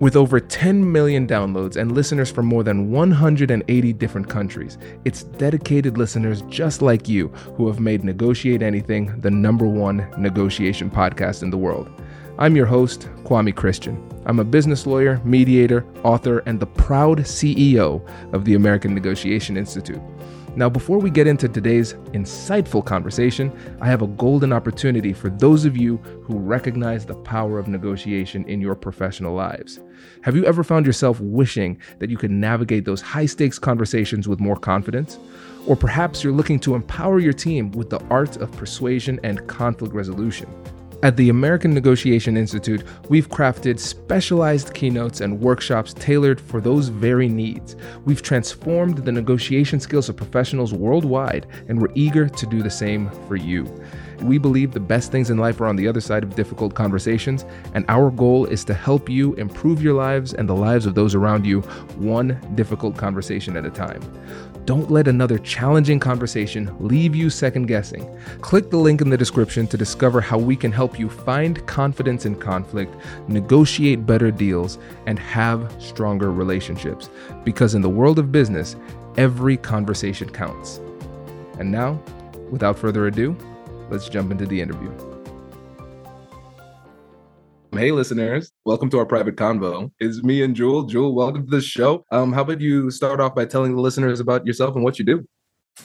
With over 10 million downloads and listeners from more than 180 different countries, it's dedicated listeners just like you who have made Negotiate Anything the number one negotiation podcast in the world. I'm your host, Kwame Christian. I'm a business lawyer, mediator, author, and the proud CEO of the American Negotiation Institute. Now, before we get into today's insightful conversation, I have a golden opportunity for those of you who recognize the power of negotiation in your professional lives. Have you ever found yourself wishing that you could navigate those high stakes conversations with more confidence? Or perhaps you're looking to empower your team with the art of persuasion and conflict resolution. At the American Negotiation Institute, we've crafted specialized keynotes and workshops tailored for those very needs. We've transformed the negotiation skills of professionals worldwide, and we're eager to do the same for you. We believe the best things in life are on the other side of difficult conversations, and our goal is to help you improve your lives and the lives of those around you, one difficult conversation at a time. Don't let another challenging conversation leave you second guessing. Click the link in the description to discover how we can help you find confidence in conflict, negotiate better deals, and have stronger relationships. Because in the world of business, every conversation counts. And now, without further ado, let's jump into the interview. Hey, listeners, welcome to our private convo. It's me and Jewel. Jewel, welcome to the show. Um, how about you start off by telling the listeners about yourself and what you do?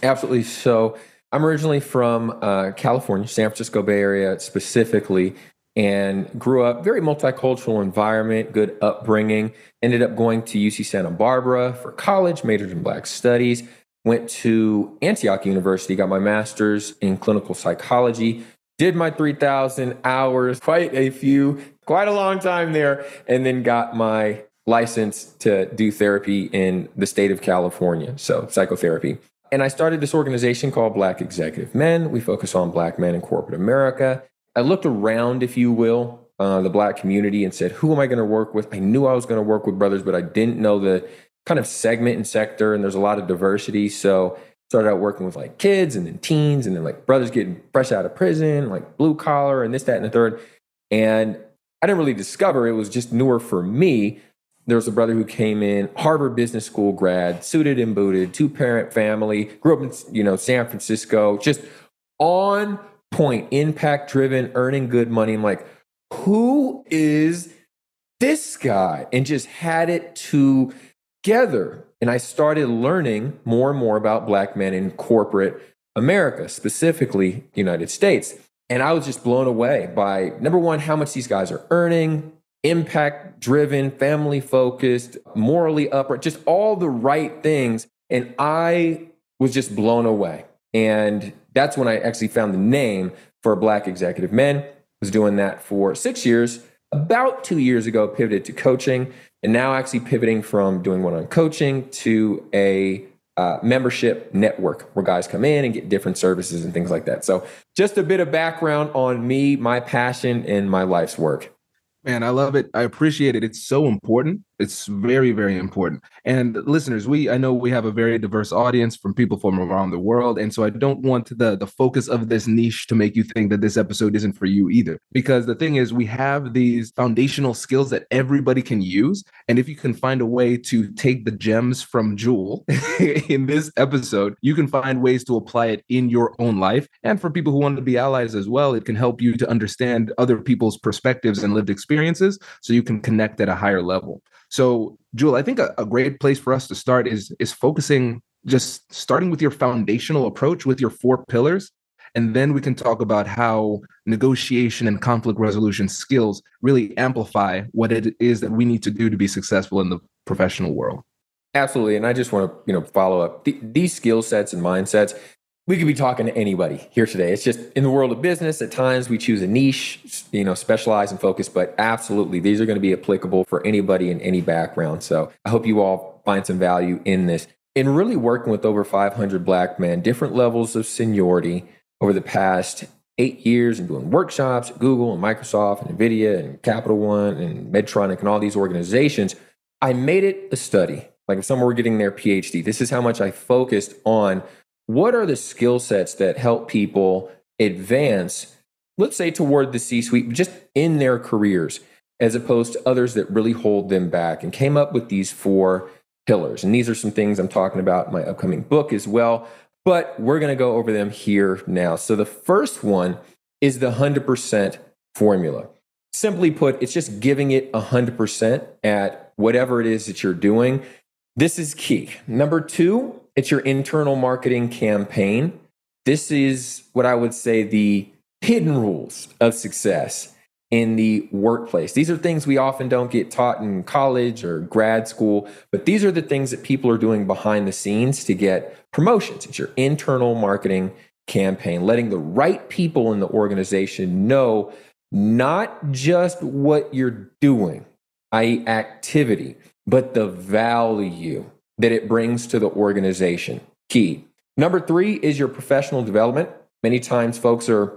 Absolutely. So, I'm originally from uh, California, San Francisco Bay Area specifically, and grew up very multicultural environment, good upbringing. Ended up going to UC Santa Barbara for college, majored in Black Studies. Went to Antioch University, got my master's in clinical psychology. Did my 3,000 hours, quite a few quite a long time there, and then got my license to do therapy in the state of California, so psychotherapy. And I started this organization called Black Executive Men. We focus on Black men in corporate America. I looked around, if you will, uh, the Black community and said, who am I going to work with? I knew I was going to work with brothers, but I didn't know the kind of segment and sector, and there's a lot of diversity. So started out working with like kids and then teens and then like brothers getting fresh out of prison, like blue collar and this, that, and the third. And I didn't really discover it was just newer for me. There was a brother who came in, Harvard Business School grad, suited and booted, two parent family, grew up in you know San Francisco, just on point, impact driven, earning good money. I'm like, who is this guy? And just had it together. And I started learning more and more about black men in corporate America, specifically United States. And I was just blown away by number one, how much these guys are earning, impact driven, family focused, morally upright, just all the right things. And I was just blown away. And that's when I actually found the name for Black Executive Men. Was doing that for six years. About two years ago, pivoted to coaching, and now actually pivoting from doing one-on coaching to a uh, membership network where guys come in and get different services and things like that. So, just a bit of background on me, my passion, and my life's work. Man, I love it. I appreciate it. It's so important. It's very, very important. And listeners, we I know we have a very diverse audience from people from around the world. And so I don't want the the focus of this niche to make you think that this episode isn't for you either. Because the thing is, we have these foundational skills that everybody can use. And if you can find a way to take the gems from Jewel in this episode, you can find ways to apply it in your own life. And for people who want to be allies as well, it can help you to understand other people's perspectives and lived experiences so you can connect at a higher level. So, Jewel, I think a, a great place for us to start is is focusing just starting with your foundational approach with your four pillars and then we can talk about how negotiation and conflict resolution skills really amplify what it is that we need to do to be successful in the professional world. Absolutely and i just want to you know follow up. These skill sets and mindsets we could be talking to anybody here today. It's just in the world of business, at times we choose a niche, you know, specialize and focus, but absolutely, these are going to be applicable for anybody in any background. So I hope you all find some value in this. in really working with over 500 black men, different levels of seniority over the past eight years and doing workshops at Google and Microsoft and NVIDIA and Capital One and Medtronic and all these organizations, I made it a study. Like if someone were getting their PhD, this is how much I focused on what are the skill sets that help people advance, let's say toward the C suite, just in their careers, as opposed to others that really hold them back, and came up with these four pillars. And these are some things I'm talking about in my upcoming book as well but we're going to go over them here now. So the first one is the 100% formula. Simply put, it's just giving it 100% at whatever it is that you're doing. This is key. Number two, it's your internal marketing campaign. This is what I would say the hidden rules of success in the workplace. These are things we often don't get taught in college or grad school, but these are the things that people are doing behind the scenes to get promotions. It's your internal marketing campaign, letting the right people in the organization know not just what you're doing, i.e., activity, but the value that it brings to the organization. Key. Number three is your professional development. Many times folks are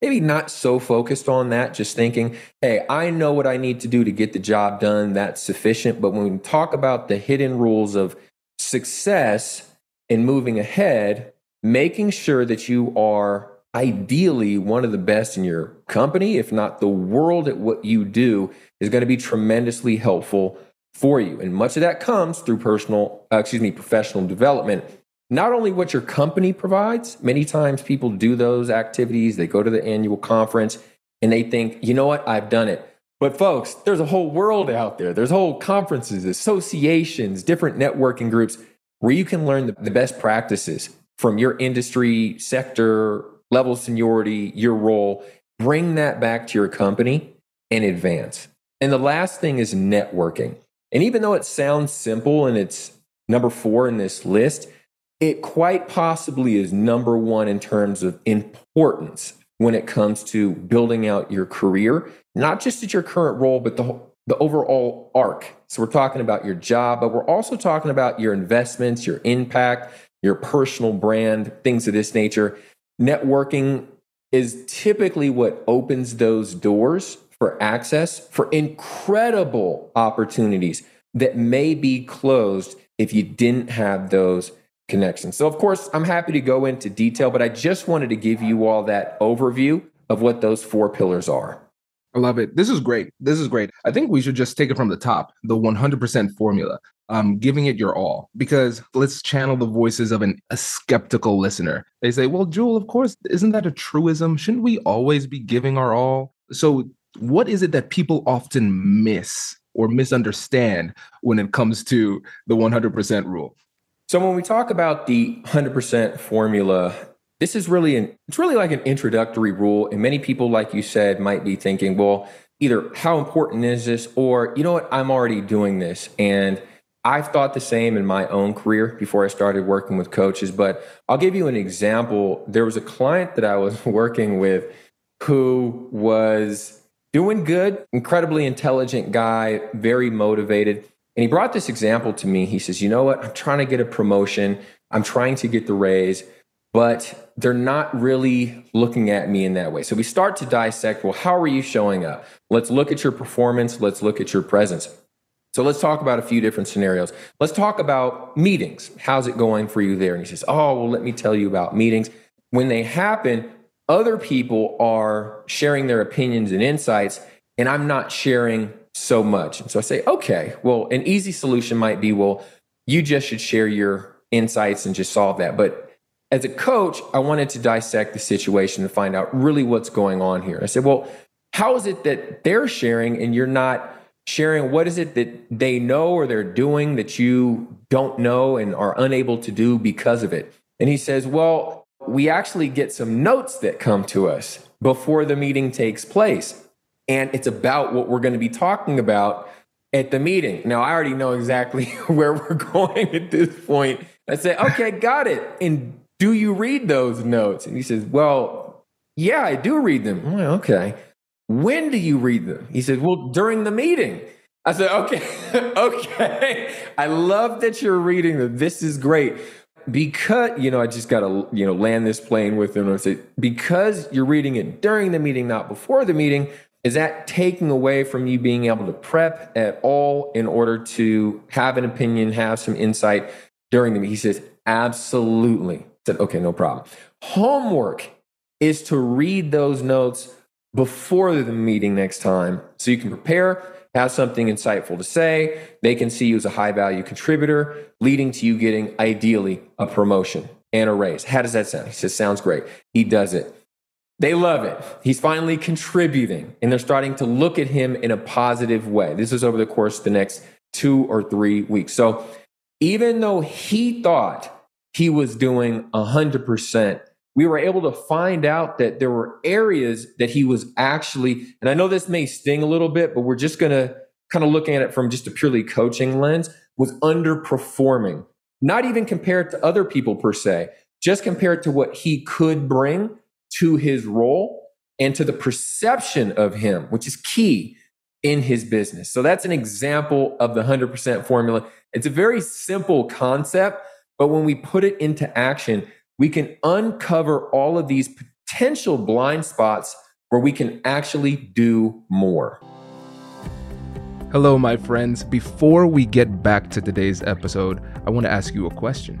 maybe not so focused on that, just thinking, hey, I know what I need to do to get the job done. That's sufficient. But when we talk about the hidden rules of success and moving ahead, making sure that you are ideally one of the best in your company, if not the world at what you do, is going to be tremendously helpful for you. And much of that comes through personal, uh, excuse me, professional development not only what your company provides, many times people do those activities, they go to the annual conference and they think, you know what, I've done it. But folks, there's a whole world out there. There's whole conferences, associations, different networking groups where you can learn the, best practices from your industry, sector, level of seniority, your role. Bring that back to your company and advance. And the last thing is networking. And even though it sounds simple and it's number four in this list, it quite possibly is number one in terms of importance when it comes to building out your career, not just at your current role, but the, the overall arc. So we're talking about your job, but we're also talking about your investments, your impact, your personal brand, things of this nature. Networking is typically what opens those doors for access for incredible opportunities that may be closed if you didn't have those connections. So, of course, I'm happy to go into detail, but I just wanted to give you all that overview of what those four pillars are. I love it. This is great. This is great. I think we should just take it from the top the 100% formula, um, giving it your all. Because let's channel the voices of an, a skeptical listener. They say, well, Jewel, of course, isn't that a truism? Shouldn't we always be giving our all? So, what is it that people often miss or misunderstand when it comes to the 100% rule? So when we talk about the 100% formula, this is really an it's really like an introductory rule and many people like you said might be thinking, well, either how important is this or you know what, I'm already doing this and I've thought the same in my own career before I started working with coaches, but I'll give you an example. There was a client that I was working with who was doing good, incredibly intelligent guy, very motivated and he brought this example to me. He says, You know what? I'm trying to get a promotion. I'm trying to get the raise, but they're not really looking at me in that way. So we start to dissect well, how are you showing up? Let's look at your performance. Let's look at your presence. So let's talk about a few different scenarios. Let's talk about meetings. How's it going for you there? And he says, Oh, well, let me tell you about meetings. When they happen, other people are sharing their opinions and insights, and I'm not sharing so much. And so I say, okay, well, an easy solution might be, well, you just should share your insights and just solve that. But as a coach, I wanted to dissect the situation and find out really what's going on here. I said, well, how is it that they're sharing and you're not sharing? What is it that they know or they're doing that you don't know and are unable to do because of it? And he says, well, we actually get some notes that come to us before the meeting takes place and it's about what we're going to be talking about at the meeting. Now, I already know exactly where we're going at this point. I say, okay, got it. And do you read those notes? And he says, well, yeah, I do read them. Like, okay. When do you read them? He says, well, during the meeting. I said, okay, okay. I love that you're reading them. This is great. Because, you know, I just got to, you know, land this plane with them and say, because you're reading it during the meeting, not before the meeting, is that taking away from you being able to prep at all in order to have an opinion, have some insight during the meeting? He says, absolutely. I said, okay, no problem. Homework is to read those notes before the meeting next time so you can prepare have something insightful to say. They can see you as a high value contributor, leading to you getting ideally a promotion and a raise. How does that sound? He says, Sounds great. He does it. They love it. He's finally contributing and they're starting to look at him in a positive way. This is over the course of the next two or three weeks. So even though he thought he was doing 100%, we were able to find out that there were areas that he was actually, and I know this may sting a little bit, but we're just going to kind of look at it from just a purely coaching lens, was underperforming, not even compared to other people per se, just compared to what he could bring to his role and to the perception of him, which is key in his business. So that's an example of the 100% formula. It's a very simple concept, but when we put it into action, we can uncover all of these potential blind spots where we can actually do more. Hello, my friends. Before we get back to today's episode, I want to ask you a question.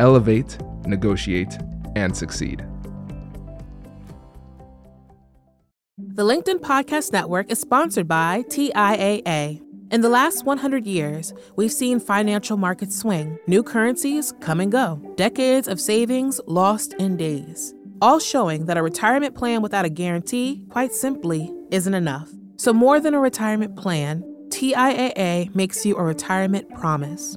elevate, negotiate, and succeed. The LinkedIn Podcast Network is sponsored by TIAA. In the last 100 years, we've seen financial markets swing, new currencies come and go, decades of savings lost in days, all showing that a retirement plan without a guarantee, quite simply, isn't enough. So, more than a retirement plan, TIAA makes you a retirement promise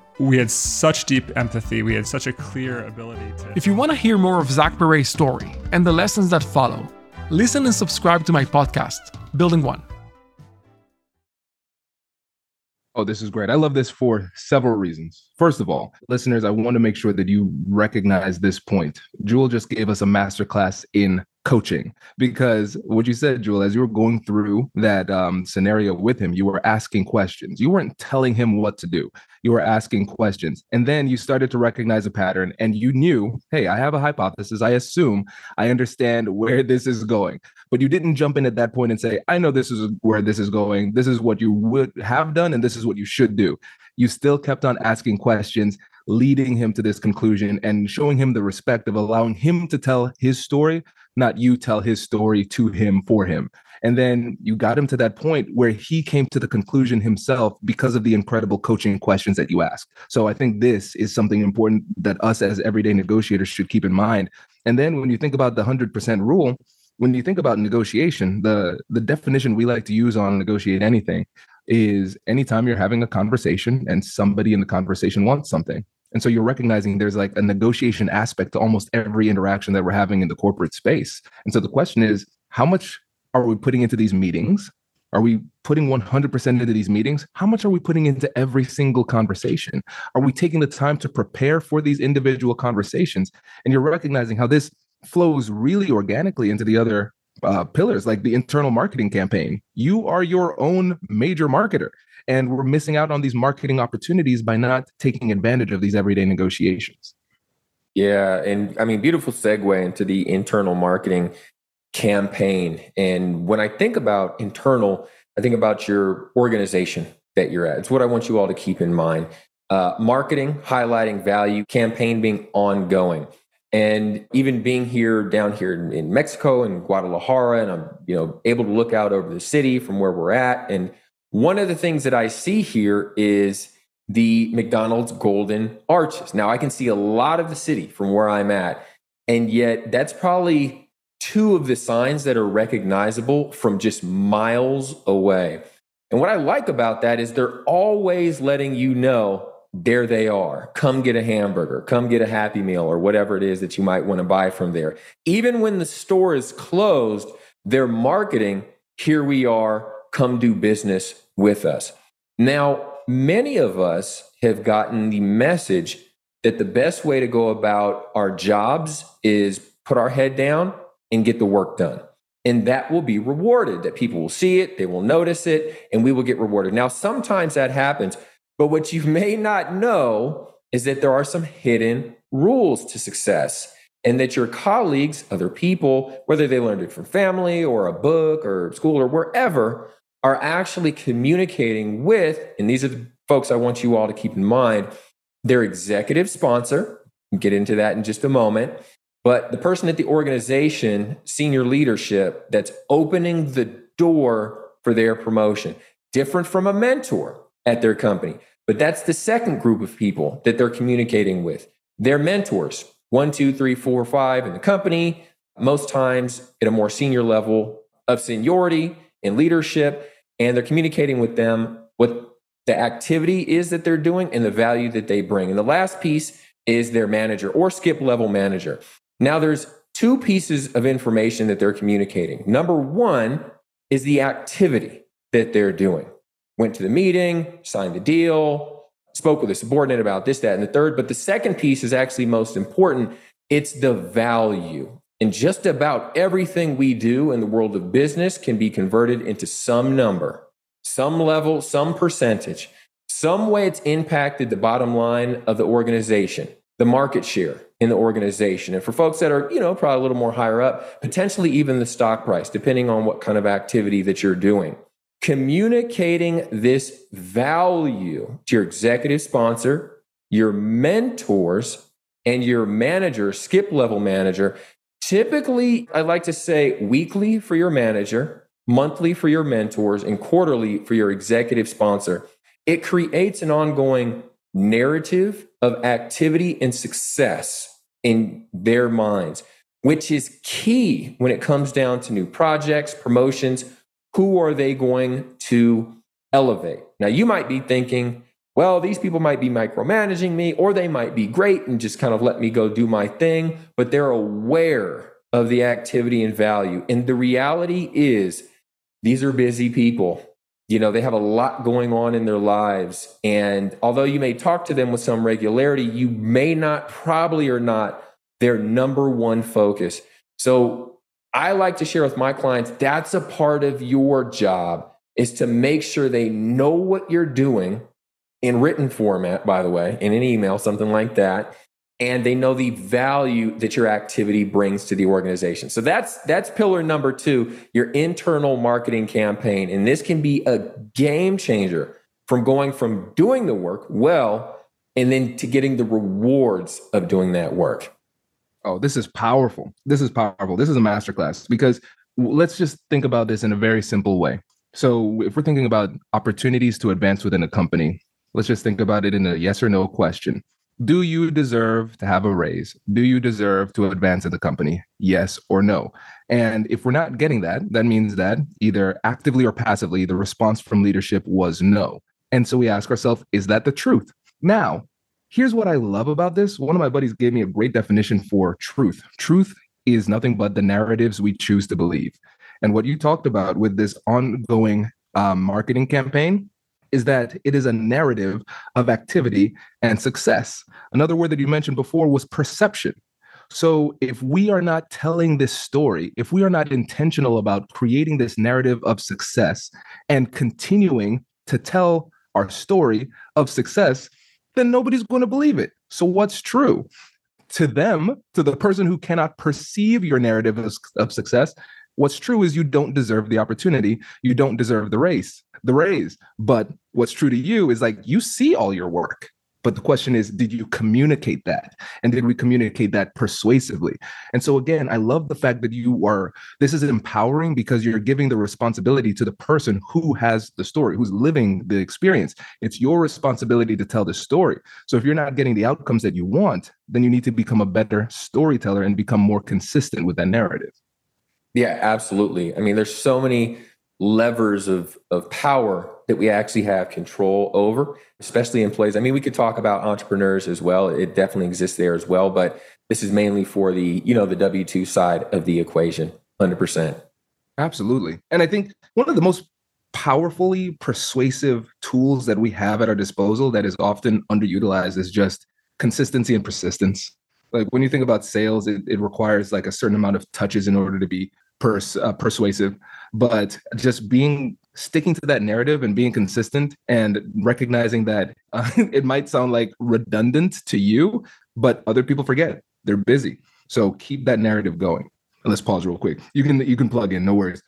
we had such deep empathy. We had such a clear ability to. If you want to hear more of Zach Perret's story and the lessons that follow, listen and subscribe to my podcast, Building One. Oh, this is great. I love this for several reasons. First of all, listeners, I want to make sure that you recognize this point. Jewel just gave us a masterclass in coaching because what you said, Jewel, as you were going through that um, scenario with him, you were asking questions. You weren't telling him what to do. You were asking questions. And then you started to recognize a pattern and you knew, hey, I have a hypothesis. I assume I understand where this is going. But you didn't jump in at that point and say, I know this is where this is going. This is what you would have done and this is what you should do. You still kept on asking questions leading him to this conclusion and showing him the respect of allowing him to tell his story not you tell his story to him for him. And then you got him to that point where he came to the conclusion himself because of the incredible coaching questions that you asked. So I think this is something important that us as everyday negotiators should keep in mind. And then when you think about the 100% rule, when you think about negotiation, the the definition we like to use on negotiate anything is anytime you're having a conversation and somebody in the conversation wants something. And so you're recognizing there's like a negotiation aspect to almost every interaction that we're having in the corporate space. And so the question is, how much are we putting into these meetings? Are we putting 100% into these meetings? How much are we putting into every single conversation? Are we taking the time to prepare for these individual conversations? And you're recognizing how this flows really organically into the other uh, pillars, like the internal marketing campaign. You are your own major marketer. And we're missing out on these marketing opportunities by not taking advantage of these everyday negotiations. Yeah. And I mean, beautiful segue into the internal marketing campaign. And when I think about internal, I think about your organization that you're at. It's what I want you all to keep in mind. Uh, marketing, highlighting value, campaign being ongoing. And even being here down here in, in Mexico and Guadalajara, and I'm you know able to look out over the city from where we're at. And one of the things that I see here is the McDonald's Golden Arches. Now I can see a lot of the city from where I'm at, and yet that's probably two of the signs that are recognizable from just miles away. And what I like about that is they're always letting you know there they are. Come get a hamburger, come get a Happy Meal, or whatever it is that you might want to buy from there. Even when the store is closed, they're marketing, here we are, come do business with us. Now, many of us have gotten the message that the best way to go about our jobs is put our head down and get the work done. And that will be rewarded, that people will see it, they will notice it, and we will get rewarded. Now, sometimes that happens but what you may not know is that there are some hidden rules to success and that your colleagues, other people, whether they learned it from family or a book or school or wherever, are actually communicating with, and these are the folks I want you all to keep in mind, their executive sponsor. We'll get into that in just a moment. But the person at the organization, senior leadership, that's opening the door for their promotion, different from a mentor at their company. But that's the second group of people that they're communicating with. Their mentors, one, two, three, four, five in the company, most times at a more senior level of seniority and leadership. And they're communicating with them what the activity is that they're doing and the value that they bring. And the last piece is their manager or skip level manager. Now, there's two pieces of information that they're communicating. Number one is the activity that they're doing went to the meeting, signed the deal, spoke with a subordinate about this, that, and the third. But the second piece is actually most important it's the value. And just about everything we do in the world of business can be converted into some number, some level, some percentage, some way it's impacted the bottom line of the organization, the market share in the organization. And for folks that are, you know, probably a little more higher up, potentially even the stock price, depending on what kind of activity that you're doing communicating this value to your executive sponsor, your mentors, and your manager, skip level manager. Typically, I like to say weekly for your manager, monthly for your mentors, and quarterly for your executive sponsor. It creates an ongoing narrative of activity and success in their minds, which is key when it comes down to new projects, promotions, who are they going to elevate? Now, you might be thinking, well, these people might be micromanaging me, or they might be great and just kind of let me go do my thing, but they're aware of the activity and value. And the reality is, these are busy people. You know, they have a lot going on in their lives. And although you may talk to them with some regularity, you may not, probably or not, their number one focus. So I like to share with my clients that's a part of your job is to make sure they know what you're doing in written format, by the way, in an email, something like that. And they know the value that your activity brings to the organization. So that's that's pillar number two, your internal marketing campaign. And this can be a game changer from going from doing the work well and then to getting the rewards of doing that work. Oh, this is powerful. This is powerful. This is a masterclass because let's just think about this in a very simple way. So, if we're thinking about opportunities to advance within a company, let's just think about it in a yes or no question. Do you deserve to have a raise? Do you deserve to advance in the company? Yes or no? And if we're not getting that, that means that either actively or passively, the response from leadership was no. And so we ask ourselves, is that the truth? Now, Here's what I love about this. One of my buddies gave me a great definition for truth. Truth is nothing but the narratives we choose to believe. And what you talked about with this ongoing um, marketing campaign is that it is a narrative of activity and success. Another word that you mentioned before was perception. So, if we are not telling this story, if we are not intentional about creating this narrative of success and continuing to tell our story of success, then nobody's going to believe it. So, what's true? To them, to the person who cannot perceive your narrative of, of success, what's true is you don't deserve the opportunity. You don't deserve the race, the raise. But what's true to you is like you see all your work. But the question is, did you communicate that? And did we communicate that persuasively? And so, again, I love the fact that you are, this is empowering because you're giving the responsibility to the person who has the story, who's living the experience. It's your responsibility to tell the story. So, if you're not getting the outcomes that you want, then you need to become a better storyteller and become more consistent with that narrative. Yeah, absolutely. I mean, there's so many levers of of power that we actually have control over, especially in plays. I mean, we could talk about entrepreneurs as well. It definitely exists there as well, but this is mainly for the, you know, the W2 side of the equation, 100%. Absolutely. And I think one of the most powerfully persuasive tools that we have at our disposal that is often underutilized is just consistency and persistence. Like when you think about sales, it, it requires like a certain amount of touches in order to be pers- uh, persuasive but just being sticking to that narrative and being consistent and recognizing that uh, it might sound like redundant to you but other people forget. They're busy. So keep that narrative going. Let's pause real quick. You can you can plug in. No worries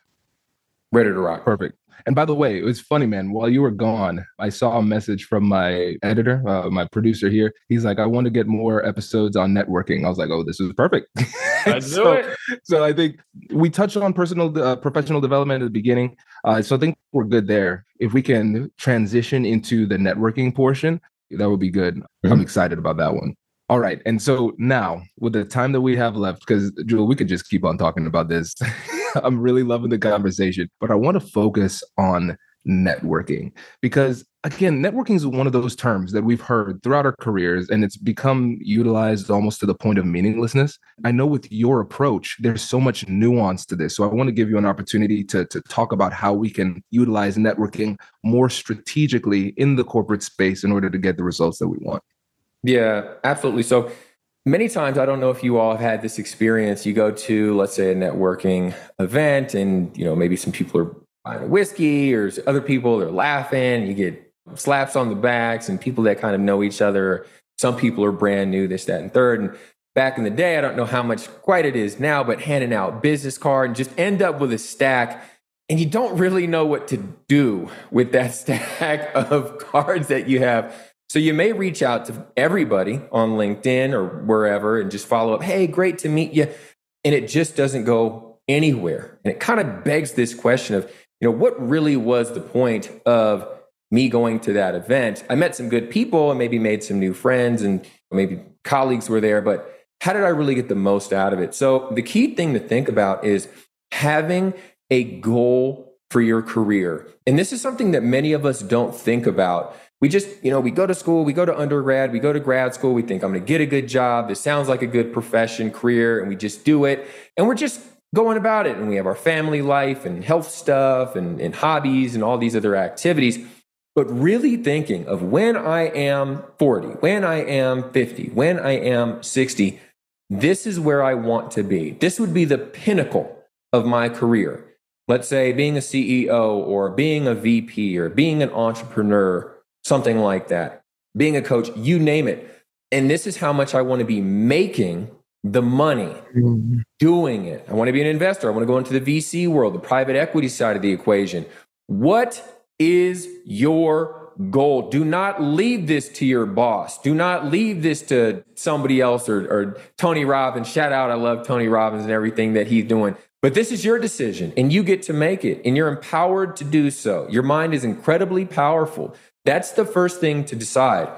ready to rock perfect and by the way, it was funny, man. While you were gone, I saw a message from my editor, uh, my producer here. He's like, I want to get more episodes on networking. I was like, oh, this is perfect. I so, it. So I think we touched on personal, uh, professional development at the beginning. Uh, so I think we're good there. If we can transition into the networking portion, that would be good. Mm-hmm. I'm excited about that one. All right. And so now, with the time that we have left, because Jewel, we could just keep on talking about this. I'm really loving the conversation, but I want to focus on networking because again networking is one of those terms that we've heard throughout our careers and it's become utilized almost to the point of meaninglessness. I know with your approach there's so much nuance to this so i want to give you an opportunity to, to talk about how we can utilize networking more strategically in the corporate space in order to get the results that we want. Yeah absolutely so Many times, I don't know if you all have had this experience. You go to, let's say, a networking event, and you know maybe some people are buying a whiskey, or other people are laughing. You get slaps on the backs, and people that kind of know each other. Some people are brand new, this, that, and third. And back in the day, I don't know how much quite it is now, but handing out business card and just end up with a stack, and you don't really know what to do with that stack of cards that you have so you may reach out to everybody on LinkedIn or wherever and just follow up. Hey, great to meet you. And it just doesn't go anywhere. And it kind of begs this question of, you know, what really was the point of me going to that event? I met some good people and maybe made some new friends and maybe colleagues were there, but how did I really get the most out of it? So the key thing to think about is having a goal for your career. And this is something that many of us don't think about we just, you know, we go to school, we go to undergrad, we go to grad school, we think I'm going to get a good job. This sounds like a good profession, career, and we just do it. And we're just going about it. And we have our family life and health stuff and, and hobbies and all these other activities. But really thinking of when I am 40, when I am 50, when I am 60, this is where I want to be. This would be the pinnacle of my career. Let's say being a CEO or being a VP or being an entrepreneur something like that, being a coach, you name it. And this is how much I want to be making the money mm-hmm. doing it. I want to be an investor. I want to go into the VC world, the private equity side of the equation. What is your goal? Do not leave this to your boss. Do not leave this to somebody else or, or Tony Robbins. Shout out, I love Tony Robbins and everything that he's doing. But this is your decision and you get to make it and you're empowered to do so. Your mind is incredibly powerful. That's the first thing to decide.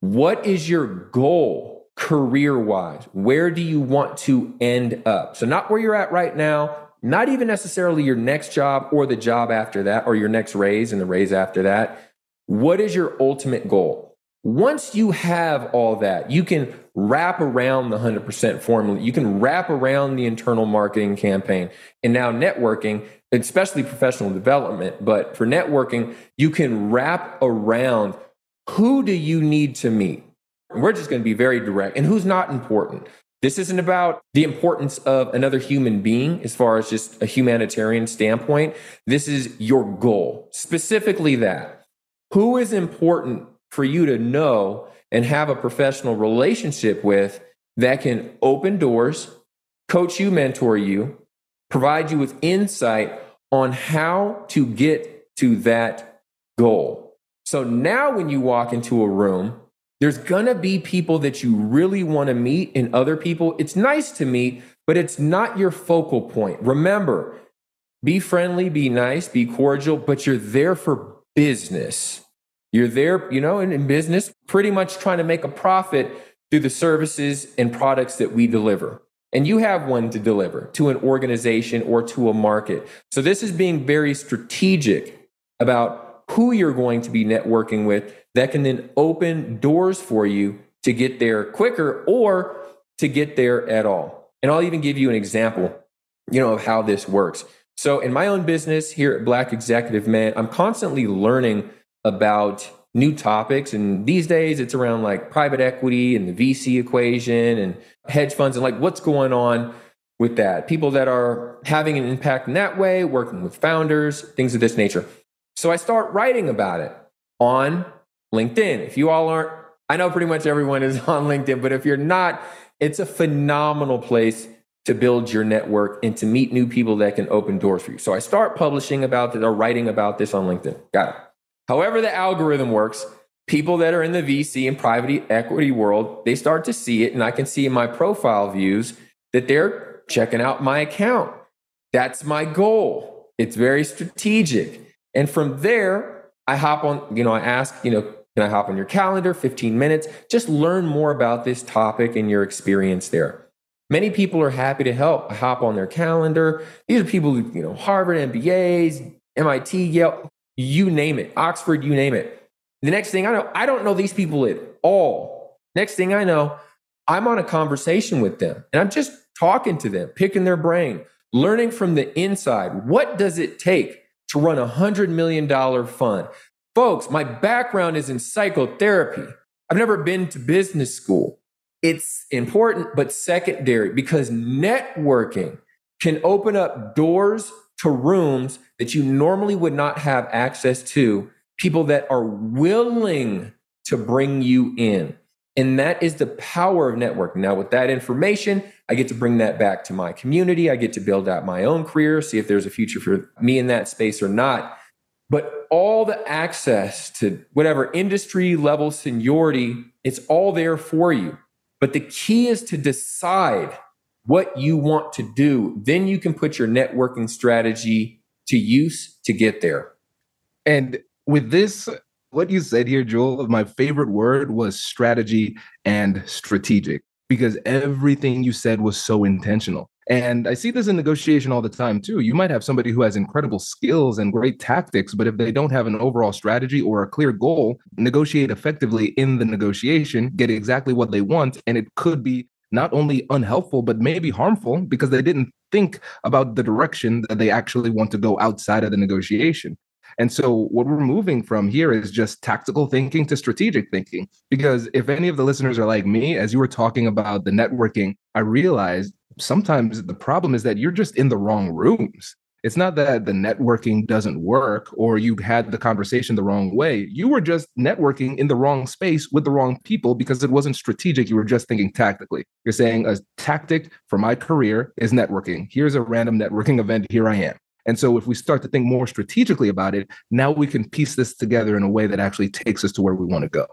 What is your goal career wise? Where do you want to end up? So, not where you're at right now, not even necessarily your next job or the job after that, or your next raise and the raise after that. What is your ultimate goal? Once you have all that, you can wrap around the 100% formula. You can wrap around the internal marketing campaign. And now networking, especially professional development, but for networking, you can wrap around who do you need to meet? We're just going to be very direct and who's not important. This isn't about the importance of another human being as far as just a humanitarian standpoint. This is your goal, specifically that. Who is important for you to know and have a professional relationship with that can open doors, coach you, mentor you, provide you with insight on how to get to that goal. So now when you walk into a room, there's gonna be people that you really wanna meet and other people. It's nice to meet, but it's not your focal point. Remember, be friendly, be nice, be cordial, but you're there for business. You're there, you know, in, in business, pretty much trying to make a profit through the services and products that we deliver. And you have one to deliver to an organization or to a market. So this is being very strategic about who you're going to be networking with that can then open doors for you to get there quicker or to get there at all. And I'll even give you an example, you know, of how this works. So in my own business here at Black Executive Men, I'm constantly learning about new topics. And these days it's around like private equity and the VC equation and hedge funds and like what's going on with that. People that are having an impact in that way, working with founders, things of this nature. So I start writing about it on LinkedIn. If you all aren't, I know pretty much everyone is on LinkedIn, but if you're not, it's a phenomenal place to build your network and to meet new people that can open doors for you. So I start publishing about this or writing about this on LinkedIn. Got it. However, the algorithm works, people that are in the VC and private equity world, they start to see it. And I can see in my profile views that they're checking out my account. That's my goal. It's very strategic. And from there, I hop on, you know, I ask, you know, can I hop on your calendar, 15 minutes? Just learn more about this topic and your experience there. Many people are happy to help. I hop on their calendar. These are people, who, you know, Harvard MBAs, MIT, Yale, you name it, Oxford, you name it. The next thing I know, I don't know these people at all. Next thing I know, I'm on a conversation with them and I'm just talking to them, picking their brain, learning from the inside. What does it take to run a $100 million fund? Folks, my background is in psychotherapy. I've never been to business school. It's important, but secondary because networking can open up doors to rooms that you normally would not have access to, people that are willing to bring you in. And that is the power of networking. Now, with that information, I get to bring that back to my community. I get to build out my own career, see if there's a future for me in that space or not. But all the access to whatever industry level seniority, it's all there for you. But the key is to decide what you want to do. Then you can put your networking strategy to use to get there. And with this, what you said here, Jewel, my favorite word was strategy and strategic because everything you said was so intentional. And I see this in negotiation all the time too. You might have somebody who has incredible skills and great tactics, but if they don't have an overall strategy or a clear goal, negotiate effectively in the negotiation, get exactly what they want. And it could be not only unhelpful, but maybe harmful because they didn't think about the direction that they actually want to go outside of the negotiation. And so, what we're moving from here is just tactical thinking to strategic thinking. Because if any of the listeners are like me, as you were talking about the networking, I realized sometimes the problem is that you're just in the wrong rooms. It's not that the networking doesn't work or you had the conversation the wrong way. You were just networking in the wrong space with the wrong people because it wasn't strategic. You were just thinking tactically. You're saying a tactic for my career is networking. Here's a random networking event. Here I am. And so if we start to think more strategically about it, now we can piece this together in a way that actually takes us to where we want to go.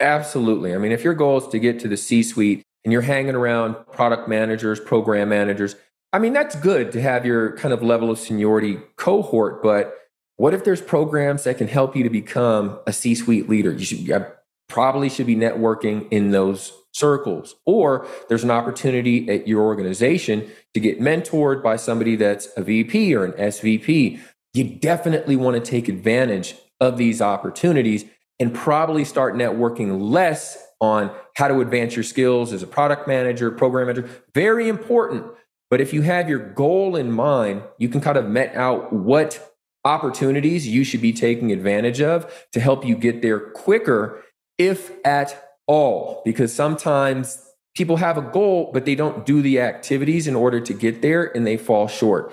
Absolutely. I mean, if your goal is to get to the C suite and you're hanging around product managers, program managers, I mean, that's good to have your kind of level of seniority cohort, but what if there's programs that can help you to become a C suite leader? You should probably should be networking in those circles. Or there's an opportunity at your organization to get mentored by somebody that's a VP or an SVP. You definitely want to take advantage of these opportunities and probably start networking less on how to advance your skills as a product manager, program manager. Very important. But if you have your goal in mind, you can kind of met out what opportunities you should be taking advantage of to help you get there quicker, if at all. Because sometimes people have a goal, but they don't do the activities in order to get there and they fall short.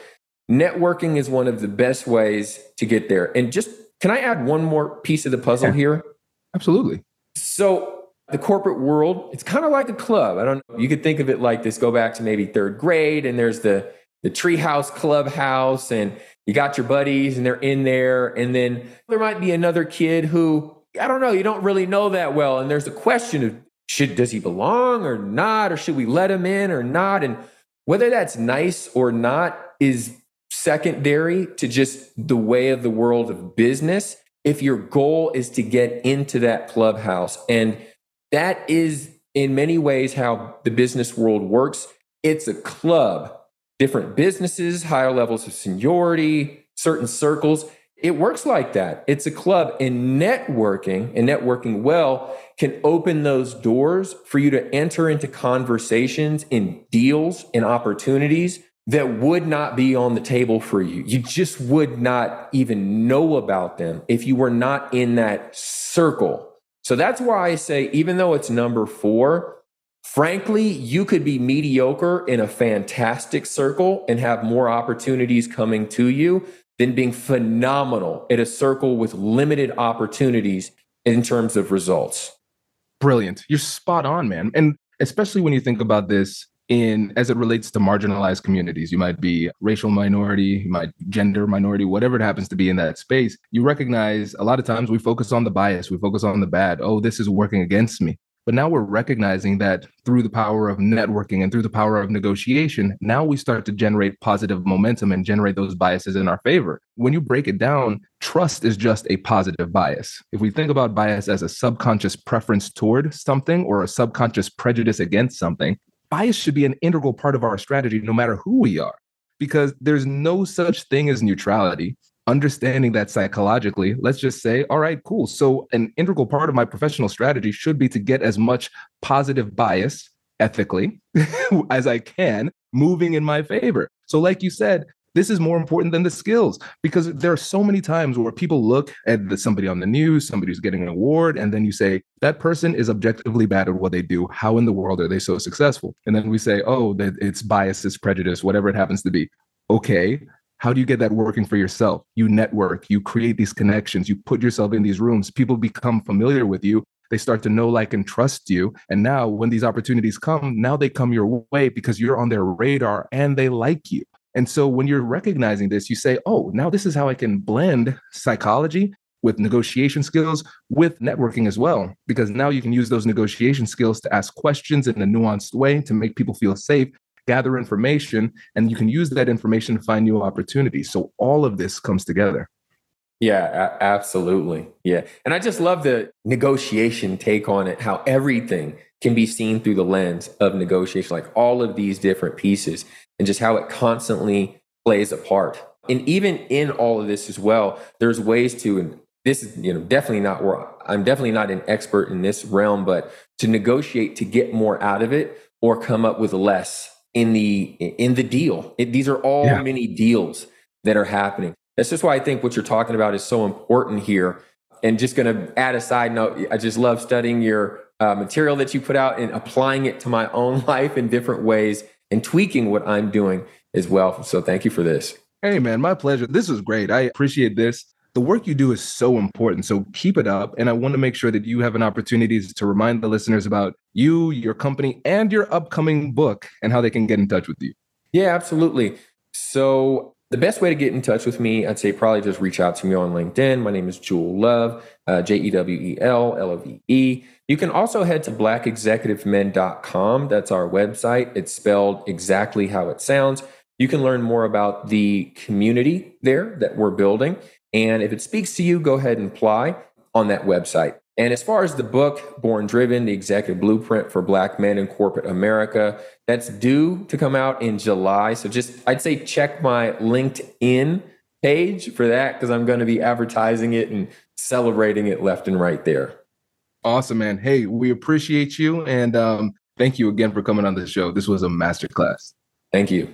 Networking is one of the best ways to get there. And just can I add one more piece of the puzzle yeah, here? Absolutely. So, the corporate world, it's kind of like a club. I don't know. You could think of it like this go back to maybe third grade, and there's the the treehouse clubhouse, and you got your buddies, and they're in there. And then there might be another kid who, I don't know, you don't really know that well. And there's a question of should does he belong or not, or should we let him in or not? And whether that's nice or not is secondary to just the way of the world of business. If your goal is to get into that clubhouse, and that is in many ways how the business world works, it's a club, different businesses, higher levels of seniority, certain circles. It works like that. It's a club, and networking and networking well can open those doors for you to enter into conversations in deals and opportunities that would not be on the table for you. You just would not even know about them if you were not in that circle. So that's why I say, even though it's number four, frankly, you could be mediocre in a fantastic circle and have more opportunities coming to you than being phenomenal at a circle with limited opportunities in terms of results. Brilliant. You're spot on, man. And especially when you think about this in as it relates to marginalized communities you might be racial minority you might gender minority whatever it happens to be in that space you recognize a lot of times we focus on the bias we focus on the bad oh this is working against me but now we're recognizing that through the power of networking and through the power of negotiation, now we start to generate positive momentum and generate those biases in our favor. When you break it down, trust is just a positive bias. If we think about bias as a subconscious preference toward something or a subconscious prejudice against something, bias should be an integral part of our strategy, no matter who we are, because there's no such thing as neutrality. Understanding that psychologically, let's just say, all right, cool. So, an integral part of my professional strategy should be to get as much positive bias ethically as I can moving in my favor. So, like you said, this is more important than the skills because there are so many times where people look at the, somebody on the news, somebody who's getting an award, and then you say, that person is objectively bad at what they do. How in the world are they so successful? And then we say, oh, it's bias, it's prejudice, whatever it happens to be. Okay. How do you get that working for yourself? You network, you create these connections, you put yourself in these rooms, people become familiar with you, they start to know, like, and trust you. And now, when these opportunities come, now they come your way because you're on their radar and they like you. And so when you're recognizing this, you say, oh, now this is how I can blend psychology with negotiation skills with networking as well. Because now you can use those negotiation skills to ask questions in a nuanced way to make people feel safe, gather information, and you can use that information to find new opportunities. So all of this comes together. Yeah, a- absolutely. Yeah. And I just love the negotiation take on it, how everything can be seen through the lens of negotiation, like all of these different pieces and just how it constantly plays a part. And even in all of this as well, there's ways to, and this is, you know, definitely not where I'm definitely not an expert in this realm, but to negotiate to get more out of it or come up with less in the in the deal. It, these are all yeah. many deals that are happening. That's just why I think what you're talking about is so important here. And just going to add a side note, I just love studying your uh, material that you put out and applying it to my own life in different ways and tweaking what I'm doing as well. So thank you for this. Hey, man, my pleasure. This was great. I appreciate this. The work you do is so important. So keep it up. And I want to make sure that you have an opportunity to remind the listeners about you, your company, and your upcoming book and how they can get in touch with you. Yeah, absolutely. So the best way to get in touch with me, I'd say probably just reach out to me on LinkedIn. My name is Jewel Love, uh, J E W E L L O V E. You can also head to blackexecutivemen.com. That's our website. It's spelled exactly how it sounds. You can learn more about the community there that we're building. And if it speaks to you, go ahead and apply on that website. And as far as the book, Born Driven, the executive blueprint for Black men in corporate America, that's due to come out in July. So just, I'd say check my LinkedIn page for that because I'm going to be advertising it and celebrating it left and right there. Awesome, man. Hey, we appreciate you and um, thank you again for coming on the show. This was a masterclass. Thank you.